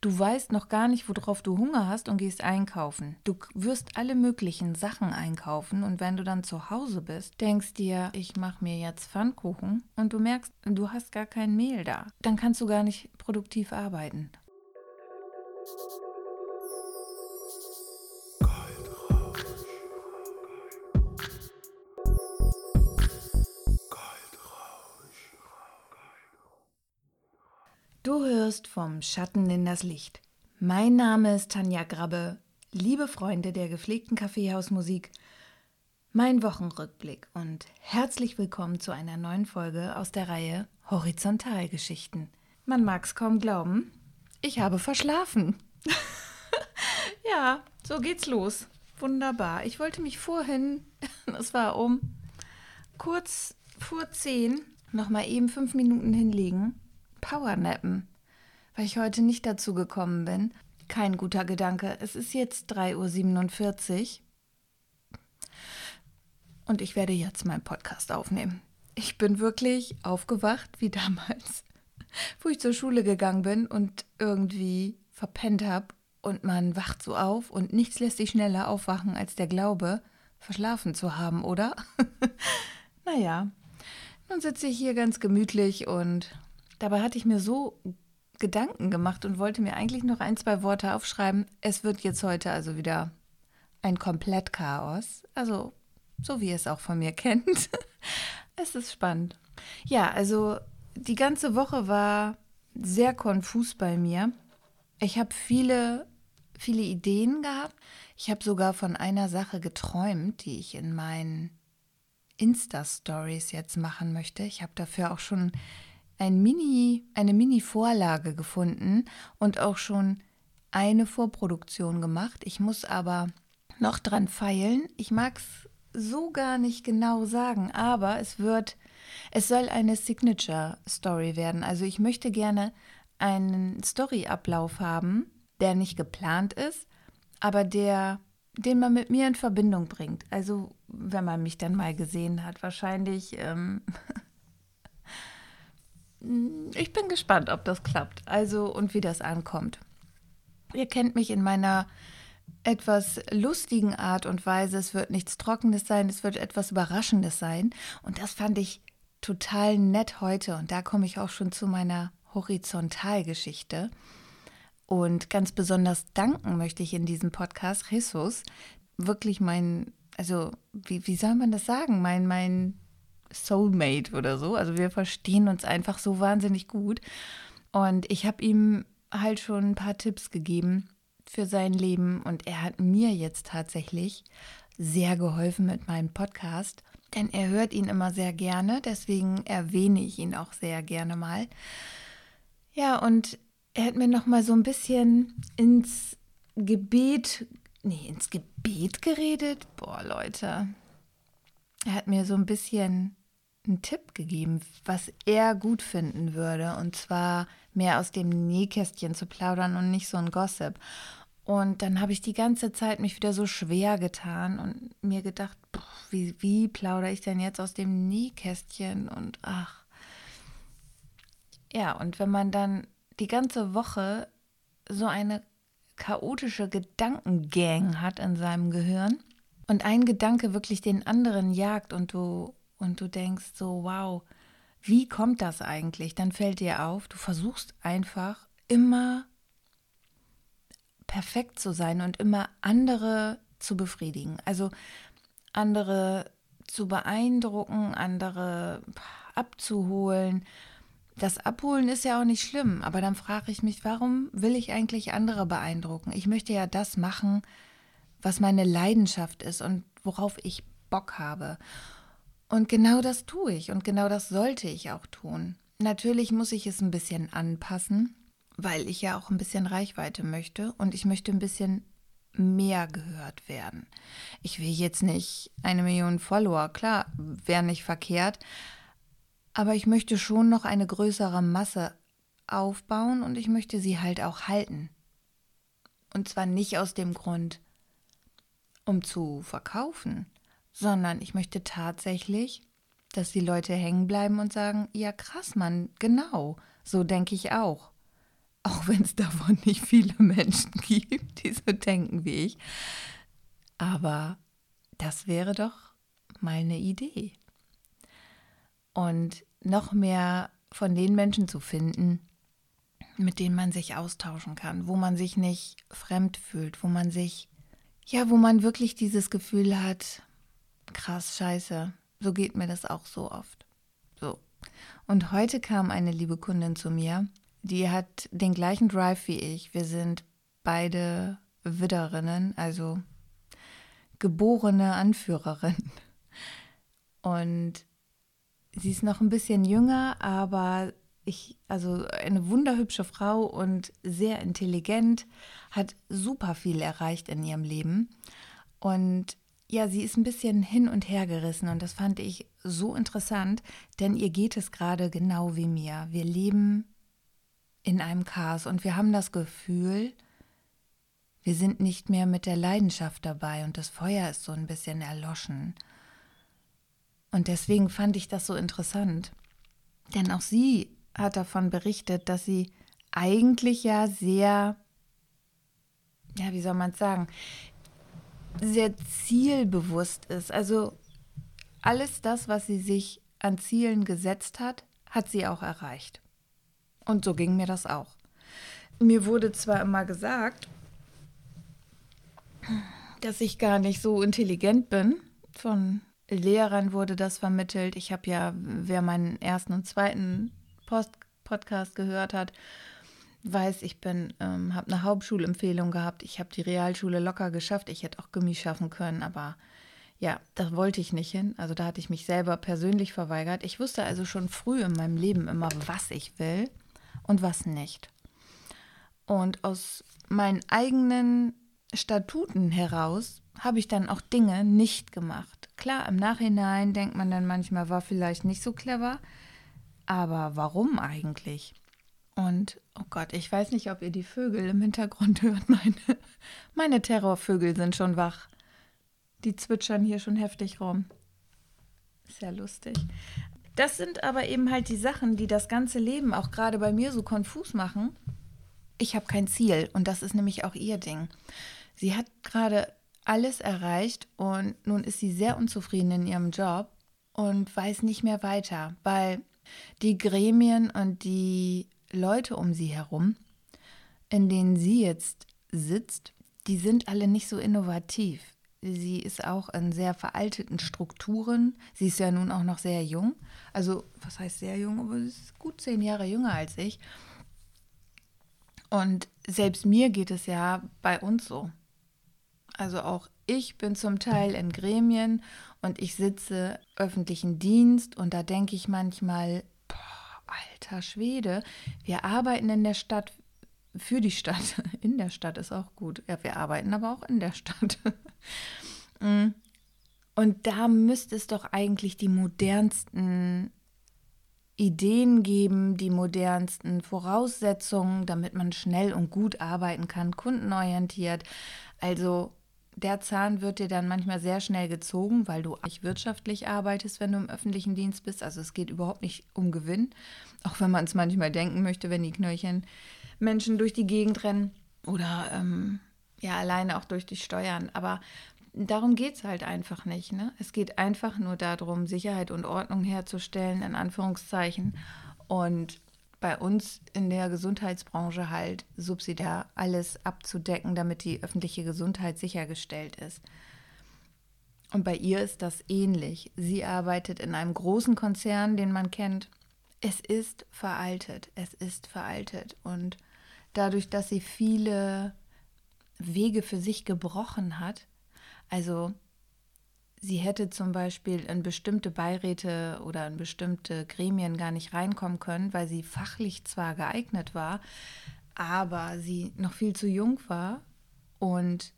Du weißt noch gar nicht, worauf du Hunger hast und gehst einkaufen. Du wirst alle möglichen Sachen einkaufen und wenn du dann zu Hause bist, denkst dir, ich mache mir jetzt Pfannkuchen und du merkst, du hast gar kein Mehl da. Dann kannst du gar nicht produktiv arbeiten. Hörst vom Schatten in das Licht. Mein Name ist Tanja Grabbe, liebe Freunde der gepflegten Kaffeehausmusik, mein Wochenrückblick und herzlich willkommen zu einer neuen Folge aus der Reihe Horizontalgeschichten. Man mag's kaum glauben, ich habe verschlafen. ja, so geht's los. Wunderbar. Ich wollte mich vorhin, es war um kurz vor zehn, noch mal eben fünf Minuten hinlegen Powernappen, weil ich heute nicht dazu gekommen bin. Kein guter Gedanke. Es ist jetzt 3.47 Uhr und ich werde jetzt meinen Podcast aufnehmen. Ich bin wirklich aufgewacht wie damals, wo ich zur Schule gegangen bin und irgendwie verpennt habe und man wacht so auf und nichts lässt sich schneller aufwachen als der Glaube, verschlafen zu haben, oder? naja, nun sitze ich hier ganz gemütlich und Dabei hatte ich mir so Gedanken gemacht und wollte mir eigentlich noch ein, zwei Worte aufschreiben. Es wird jetzt heute also wieder ein komplett Chaos. Also, so wie ihr es auch von mir kennt. es ist spannend. Ja, also die ganze Woche war sehr konfus bei mir. Ich habe viele, viele Ideen gehabt. Ich habe sogar von einer Sache geträumt, die ich in meinen Insta-Stories jetzt machen möchte. Ich habe dafür auch schon ein Mini, eine Mini-Vorlage gefunden und auch schon eine Vorproduktion gemacht. Ich muss aber noch dran feilen. Ich mag es so gar nicht genau sagen, aber es wird, es soll eine Signature-Story werden. Also ich möchte gerne einen Story-Ablauf haben, der nicht geplant ist, aber der, den man mit mir in Verbindung bringt. Also wenn man mich dann mal gesehen hat, wahrscheinlich ähm, ich bin gespannt, ob das klappt. Also und wie das ankommt. Ihr kennt mich in meiner etwas lustigen Art und Weise. Es wird nichts Trockenes sein, es wird etwas Überraschendes sein. Und das fand ich total nett heute. Und da komme ich auch schon zu meiner Horizontalgeschichte. Und ganz besonders danken möchte ich in diesem Podcast Jesus. Wirklich mein, also wie, wie soll man das sagen? Mein, mein Soulmate oder so. Also wir verstehen uns einfach so wahnsinnig gut. Und ich habe ihm halt schon ein paar Tipps gegeben für sein Leben und er hat mir jetzt tatsächlich sehr geholfen mit meinem Podcast, denn er hört ihn immer sehr gerne, deswegen erwähne ich ihn auch sehr gerne mal. Ja, und er hat mir noch mal so ein bisschen ins Gebet, nee, ins Gebet geredet. Boah, Leute. Er hat mir so ein bisschen einen Tipp gegeben, was er gut finden würde. Und zwar mehr aus dem Nähkästchen zu plaudern und nicht so ein Gossip. Und dann habe ich die ganze Zeit mich wieder so schwer getan und mir gedacht, boah, wie, wie plaudere ich denn jetzt aus dem Nähkästchen? Und ach. Ja, und wenn man dann die ganze Woche so eine chaotische Gedankengang hat in seinem Gehirn und ein Gedanke wirklich den anderen jagt und du und du denkst so, wow, wie kommt das eigentlich? Dann fällt dir auf, du versuchst einfach immer perfekt zu sein und immer andere zu befriedigen. Also andere zu beeindrucken, andere abzuholen. Das Abholen ist ja auch nicht schlimm, aber dann frage ich mich, warum will ich eigentlich andere beeindrucken? Ich möchte ja das machen, was meine Leidenschaft ist und worauf ich Bock habe. Und genau das tue ich und genau das sollte ich auch tun. Natürlich muss ich es ein bisschen anpassen, weil ich ja auch ein bisschen Reichweite möchte und ich möchte ein bisschen mehr gehört werden. Ich will jetzt nicht eine Million Follower, klar, wäre nicht verkehrt, aber ich möchte schon noch eine größere Masse aufbauen und ich möchte sie halt auch halten. Und zwar nicht aus dem Grund, um zu verkaufen, sondern ich möchte tatsächlich, dass die Leute hängen bleiben und sagen, ja krass, Mann, genau, so denke ich auch. auch wenn es davon nicht viele Menschen gibt, die so denken wie ich. Aber das wäre doch mal eine Idee. Und noch mehr von den Menschen zu finden, mit denen man sich austauschen kann, wo man sich nicht fremd fühlt, wo man sich, ja, wo man wirklich dieses Gefühl hat, krass, scheiße, so geht mir das auch so oft. So. Und heute kam eine liebe Kundin zu mir, die hat den gleichen Drive wie ich. Wir sind beide Widderinnen, also geborene Anführerin. Und sie ist noch ein bisschen jünger, aber ich, also eine wunderhübsche Frau und sehr intelligent, hat super viel erreicht in ihrem Leben. Und ja, sie ist ein bisschen hin und her gerissen und das fand ich so interessant, denn ihr geht es gerade genau wie mir. Wir leben in einem Chaos und wir haben das Gefühl, wir sind nicht mehr mit der Leidenschaft dabei und das Feuer ist so ein bisschen erloschen. Und deswegen fand ich das so interessant. Denn auch sie hat davon berichtet, dass sie eigentlich ja sehr, ja, wie soll man es sagen, sehr zielbewusst ist. Also alles das, was sie sich an Zielen gesetzt hat, hat sie auch erreicht. Und so ging mir das auch. Mir wurde zwar immer gesagt, dass ich gar nicht so intelligent bin. Von Lehrern wurde das vermittelt. Ich habe ja, wer meinen ersten und zweiten Post Podcast gehört hat, weiß, ich bin, ähm, habe eine Hauptschulempfehlung gehabt. Ich habe die Realschule locker geschafft. Ich hätte auch Gummi schaffen können, aber ja, da wollte ich nicht hin. Also da hatte ich mich selber persönlich verweigert. Ich wusste also schon früh in meinem Leben immer, was ich will und was nicht. Und aus meinen eigenen Statuten heraus habe ich dann auch Dinge nicht gemacht. Klar, im Nachhinein denkt man dann manchmal, war vielleicht nicht so clever, aber warum eigentlich? Und oh Gott, ich weiß nicht, ob ihr die Vögel im Hintergrund hört. Meine, meine Terrorvögel sind schon wach. Die zwitschern hier schon heftig rum. Sehr lustig. Das sind aber eben halt die Sachen, die das ganze Leben auch gerade bei mir so konfus machen. Ich habe kein Ziel und das ist nämlich auch ihr Ding. Sie hat gerade alles erreicht und nun ist sie sehr unzufrieden in ihrem Job und weiß nicht mehr weiter, weil die Gremien und die Leute um sie herum, in denen sie jetzt sitzt, die sind alle nicht so innovativ. Sie ist auch in sehr veralteten Strukturen. Sie ist ja nun auch noch sehr jung. Also, was heißt sehr jung? Aber sie ist gut zehn Jahre jünger als ich. Und selbst mir geht es ja bei uns so. Also auch ich bin zum Teil in Gremien und ich sitze öffentlichen Dienst und da denke ich manchmal, alter Schwede, wir arbeiten in der Stadt für die Stadt. In der Stadt ist auch gut. Ja, wir arbeiten aber auch in der Stadt. Mm. Und da müsste es doch eigentlich die modernsten Ideen geben, die modernsten Voraussetzungen, damit man schnell und gut arbeiten kann, kundenorientiert. Also der Zahn wird dir dann manchmal sehr schnell gezogen, weil du nicht wirtschaftlich arbeitest, wenn du im öffentlichen Dienst bist. Also es geht überhaupt nicht um Gewinn, auch wenn man es manchmal denken möchte, wenn die Knöllchen Menschen durch die Gegend rennen oder ähm, ja alleine auch durch die Steuern. Aber darum geht es halt einfach nicht. Ne? Es geht einfach nur darum, Sicherheit und Ordnung herzustellen, in Anführungszeichen. Und bei uns in der Gesundheitsbranche halt subsidiär alles abzudecken, damit die öffentliche Gesundheit sichergestellt ist. Und bei ihr ist das ähnlich. Sie arbeitet in einem großen Konzern, den man kennt. Es ist veraltet, es ist veraltet. Und dadurch, dass sie viele Wege für sich gebrochen hat, also sie hätte zum Beispiel in bestimmte Beiräte oder in bestimmte Gremien gar nicht reinkommen können, weil sie fachlich zwar geeignet war, aber sie noch viel zu jung war und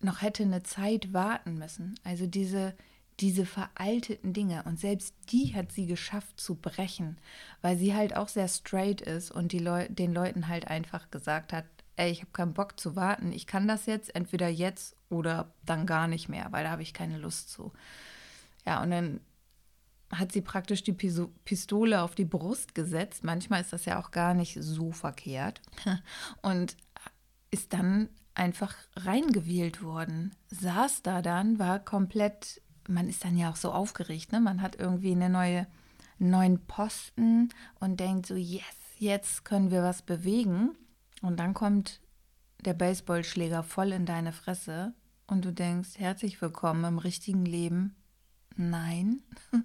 noch hätte eine Zeit warten müssen. Also diese, diese veralteten Dinge. Und selbst die hat sie geschafft zu brechen, weil sie halt auch sehr straight ist und die Leu den Leuten halt einfach gesagt hat, ey, ich habe keinen Bock zu warten, ich kann das jetzt, entweder jetzt oder dann gar nicht mehr, weil da habe ich keine Lust zu. Ja, und dann hat sie praktisch die Pistole auf die Brust gesetzt. Manchmal ist das ja auch gar nicht so verkehrt. Und ist dann einfach reingewählt worden. Saß da dann, war komplett, man ist dann ja auch so aufgeregt, ne? Man hat irgendwie eine neue, neuen Posten und denkt so, yes, jetzt können wir was bewegen. Und dann kommt der Baseballschläger voll in deine Fresse und du denkst, herzlich willkommen im richtigen Leben. Nein,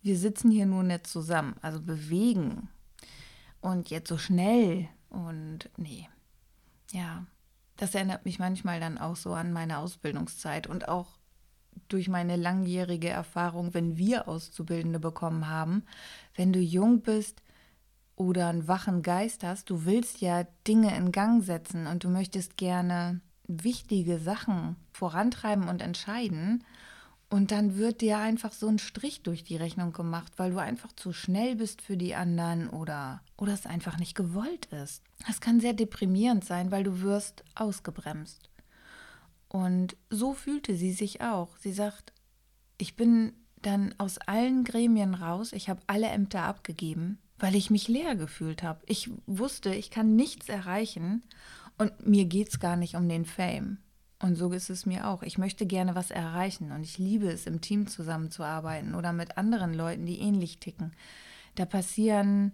wir sitzen hier nur nicht zusammen, also bewegen. Und jetzt so schnell und nee. Ja, das erinnert mich manchmal dann auch so an meine Ausbildungszeit und auch durch meine langjährige Erfahrung, wenn wir Auszubildende bekommen haben, wenn du jung bist oder einen wachen Geist hast, du willst ja Dinge in Gang setzen und du möchtest gerne wichtige Sachen vorantreiben und entscheiden. Und dann wird dir einfach so ein Strich durch die Rechnung gemacht, weil du einfach zu schnell bist für die anderen oder, oder es einfach nicht gewollt ist. Das kann sehr deprimierend sein, weil du wirst ausgebremst. Und so fühlte sie sich auch. Sie sagt, ich bin dann aus allen Gremien raus, ich habe alle Ämter abgegeben, weil ich mich leer gefühlt habe. Ich wusste, ich kann nichts erreichen und mir geht es gar nicht um den Fame. Und so ist es mir auch. Ich möchte gerne was erreichen und ich liebe es, im Team zusammenzuarbeiten oder mit anderen Leuten, die ähnlich ticken. Da passieren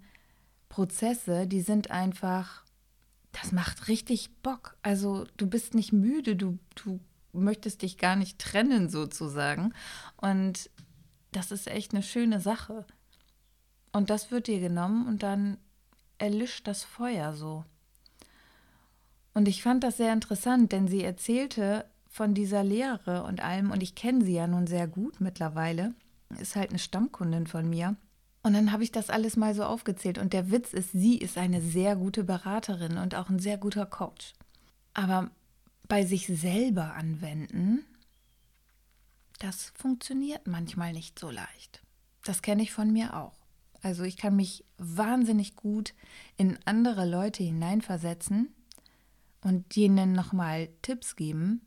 Prozesse, die sind einfach, das macht richtig Bock. Also du bist nicht müde, du, du möchtest dich gar nicht trennen sozusagen. Und das ist echt eine schöne Sache. Und das wird dir genommen und dann erlischt das Feuer so. Und ich fand das sehr interessant, denn sie erzählte von dieser Lehre und allem, und ich kenne sie ja nun sehr gut mittlerweile, ist halt eine Stammkundin von mir. Und dann habe ich das alles mal so aufgezählt. Und der Witz ist, sie ist eine sehr gute Beraterin und auch ein sehr guter Coach. Aber bei sich selber anwenden, das funktioniert manchmal nicht so leicht. Das kenne ich von mir auch. Also ich kann mich wahnsinnig gut in andere Leute hineinversetzen und denen nochmal Tipps geben,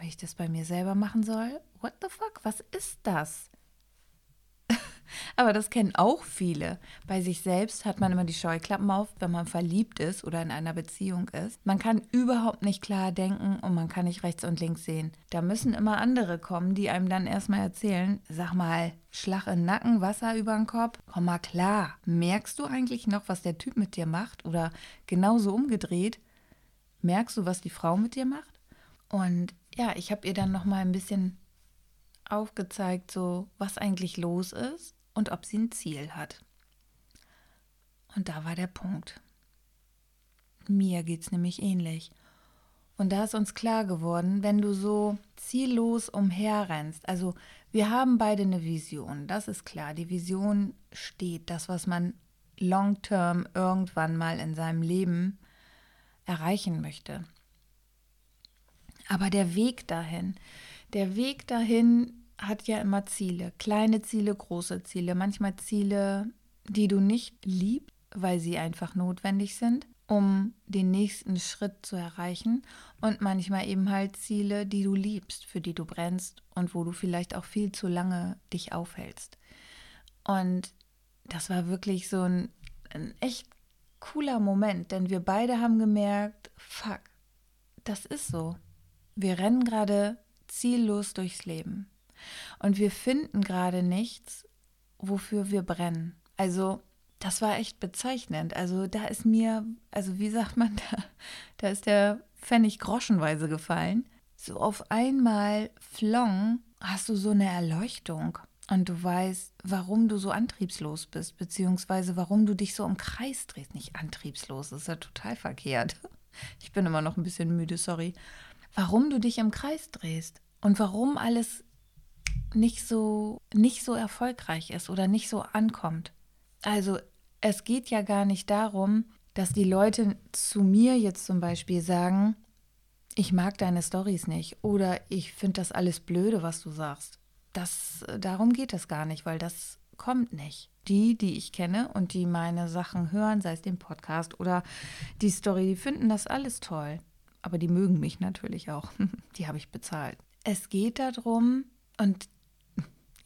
wie ich das bei mir selber machen soll. What the fuck? Was ist das? Aber das kennen auch viele. Bei sich selbst hat man immer die Scheuklappen auf, wenn man verliebt ist oder in einer Beziehung ist. Man kann überhaupt nicht klar denken und man kann nicht rechts und links sehen. Da müssen immer andere kommen, die einem dann erstmal erzählen, sag mal, Schlag in den Nacken, Wasser über den Kopf. Komm mal klar. Merkst du eigentlich noch, was der Typ mit dir macht? Oder genauso umgedreht? merkst du, was die Frau mit dir macht? Und ja, ich habe ihr dann noch mal ein bisschen aufgezeigt, so was eigentlich los ist und ob sie ein Ziel hat. Und da war der Punkt. Mir geht's nämlich ähnlich. Und da ist uns klar geworden, wenn du so ziellos umherrennst, also wir haben beide eine Vision, das ist klar. Die Vision steht, das, was man long term irgendwann mal in seinem Leben erreichen möchte. Aber der Weg dahin, der Weg dahin hat ja immer Ziele, kleine Ziele, große Ziele, manchmal Ziele, die du nicht liebst, weil sie einfach notwendig sind, um den nächsten Schritt zu erreichen und manchmal eben halt Ziele, die du liebst, für die du brennst und wo du vielleicht auch viel zu lange dich aufhältst. Und das war wirklich so ein, ein echt cooler Moment, denn wir beide haben gemerkt, fuck, das ist so. Wir rennen gerade ziellos durchs Leben und wir finden gerade nichts, wofür wir brennen. Also das war echt bezeichnend. Also da ist mir, also wie sagt man da, da ist der Pfennig groschenweise gefallen. So auf einmal flong hast du so eine Erleuchtung und du weißt, warum du so antriebslos bist, beziehungsweise warum du dich so im Kreis drehst. Nicht antriebslos, das ist ja total verkehrt. Ich bin immer noch ein bisschen müde, sorry. Warum du dich im Kreis drehst und warum alles nicht so, nicht so erfolgreich ist oder nicht so ankommt. Also es geht ja gar nicht darum, dass die Leute zu mir jetzt zum Beispiel sagen, ich mag deine Stories nicht oder ich finde das alles blöde, was du sagst das, darum geht es gar nicht, weil das kommt nicht. Die, die ich kenne und die meine Sachen hören, sei es den Podcast oder die Story, die finden das alles toll. Aber die mögen mich natürlich auch. die habe ich bezahlt. Es geht darum, und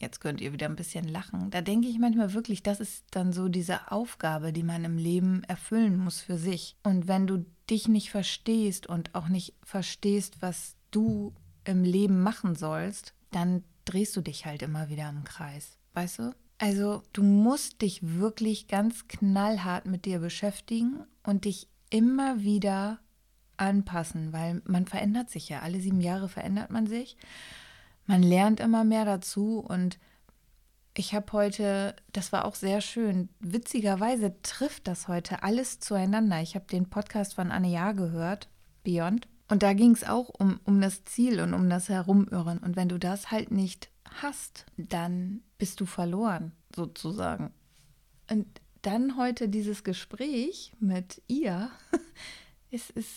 Jetzt könnt ihr wieder ein bisschen lachen. Da denke ich manchmal wirklich, das ist dann so diese Aufgabe, die man im Leben erfüllen muss für sich. Und wenn du dich nicht verstehst und auch nicht verstehst, was du im Leben machen sollst, dann drehst du dich halt immer wieder im Kreis. Weißt du? Also du musst dich wirklich ganz knallhart mit dir beschäftigen und dich immer wieder anpassen, weil man verändert sich ja. Alle sieben Jahre verändert man sich. Man lernt immer mehr dazu und ich habe heute, das war auch sehr schön, witzigerweise trifft das heute alles zueinander. Ich habe den Podcast von Anne Jahr gehört, Beyond, und da ging es auch um, um das Ziel und um das Herumirren. Und wenn du das halt nicht hast, dann bist du verloren, sozusagen. Und dann heute dieses Gespräch mit ihr, es ist,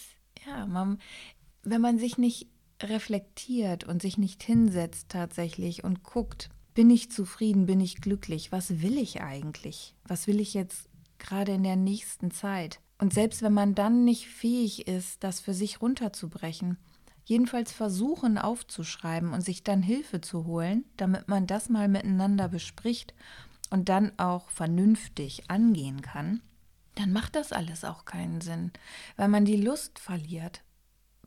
ja, man, wenn man sich nicht reflektiert und sich nicht hinsetzt tatsächlich und guckt, bin ich zufrieden, bin ich glücklich, was will ich eigentlich? Was will ich jetzt gerade in der nächsten Zeit? Und selbst wenn man dann nicht fähig ist, das für sich runterzubrechen, jedenfalls versuchen aufzuschreiben und sich dann Hilfe zu holen, damit man das mal miteinander bespricht und dann auch vernünftig angehen kann, dann macht das alles auch keinen Sinn, weil man die Lust verliert.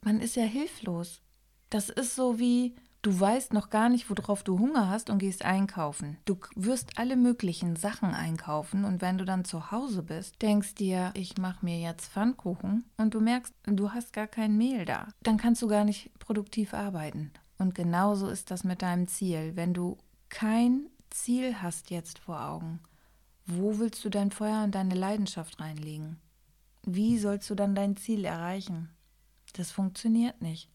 Man ist ja hilflos. Das ist so wie, du weißt noch gar nicht, worauf du Hunger hast und gehst einkaufen. Du wirst alle möglichen Sachen einkaufen und wenn du dann zu Hause bist, denkst dir, ich mache mir jetzt Pfannkuchen und du merkst, du hast gar kein Mehl da. Dann kannst du gar nicht produktiv arbeiten. Und genauso ist das mit deinem Ziel. Wenn du kein Ziel hast jetzt vor Augen, wo willst du dein Feuer und deine Leidenschaft reinlegen? Wie sollst du dann dein Ziel erreichen? Das funktioniert nicht.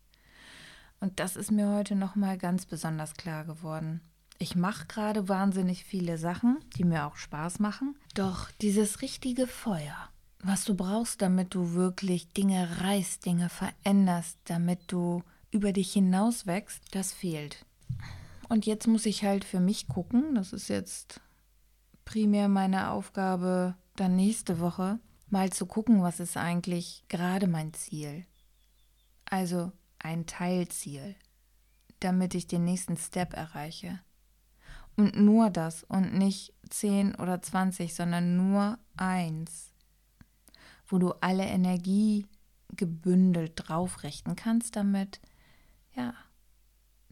Und das ist mir heute nochmal ganz besonders klar geworden. Ich mache gerade wahnsinnig viele Sachen, die mir auch Spaß machen. Doch dieses richtige Feuer, was du brauchst, damit du wirklich Dinge reißt, Dinge veränderst, damit du über dich hinaus wächst, das fehlt. Und jetzt muss ich halt für mich gucken, das ist jetzt primär meine Aufgabe dann nächste Woche, mal zu gucken, was ist eigentlich gerade mein Ziel. Also ein Teilziel, damit ich den nächsten Step erreiche. Und nur das und nicht 10 oder 20, sondern nur eins, wo du alle Energie gebündelt draufrichten kannst, damit, ja,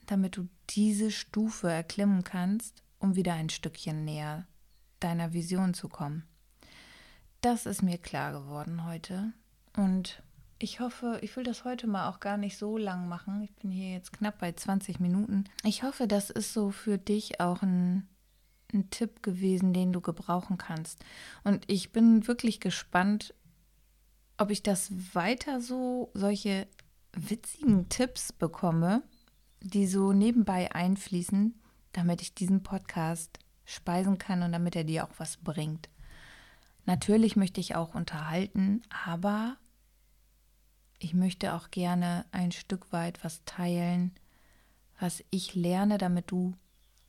damit du diese Stufe erklimmen kannst, um wieder ein Stückchen näher deiner Vision zu kommen. Das ist mir klar geworden heute. Und ich hoffe, ich will das heute mal auch gar nicht so lang machen. Ich bin hier jetzt knapp bei 20 Minuten. Ich hoffe, das ist so für dich auch ein, ein Tipp gewesen, den du gebrauchen kannst. Und ich bin wirklich gespannt, ob ich das weiter so, solche witzigen Tipps bekomme, die so nebenbei einfließen, damit ich diesen Podcast speisen kann und damit er dir auch was bringt. Natürlich möchte ich auch unterhalten, aber ich möchte auch gerne ein Stück weit was teilen, was ich lerne, damit du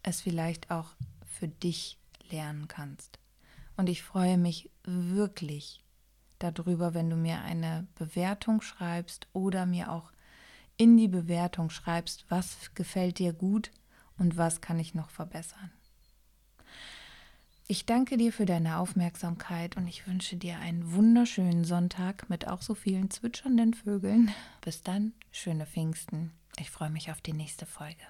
es vielleicht auch für dich lernen kannst. Und ich freue mich wirklich darüber, wenn du mir eine Bewertung schreibst oder mir auch in die Bewertung schreibst, was gefällt dir gut und was kann ich noch verbessern. Ich danke dir für deine Aufmerksamkeit und ich wünsche dir einen wunderschönen Sonntag mit auch so vielen zwitschernden Vögeln. Bis dann, schöne Pfingsten. Ich freue mich auf die nächste Folge.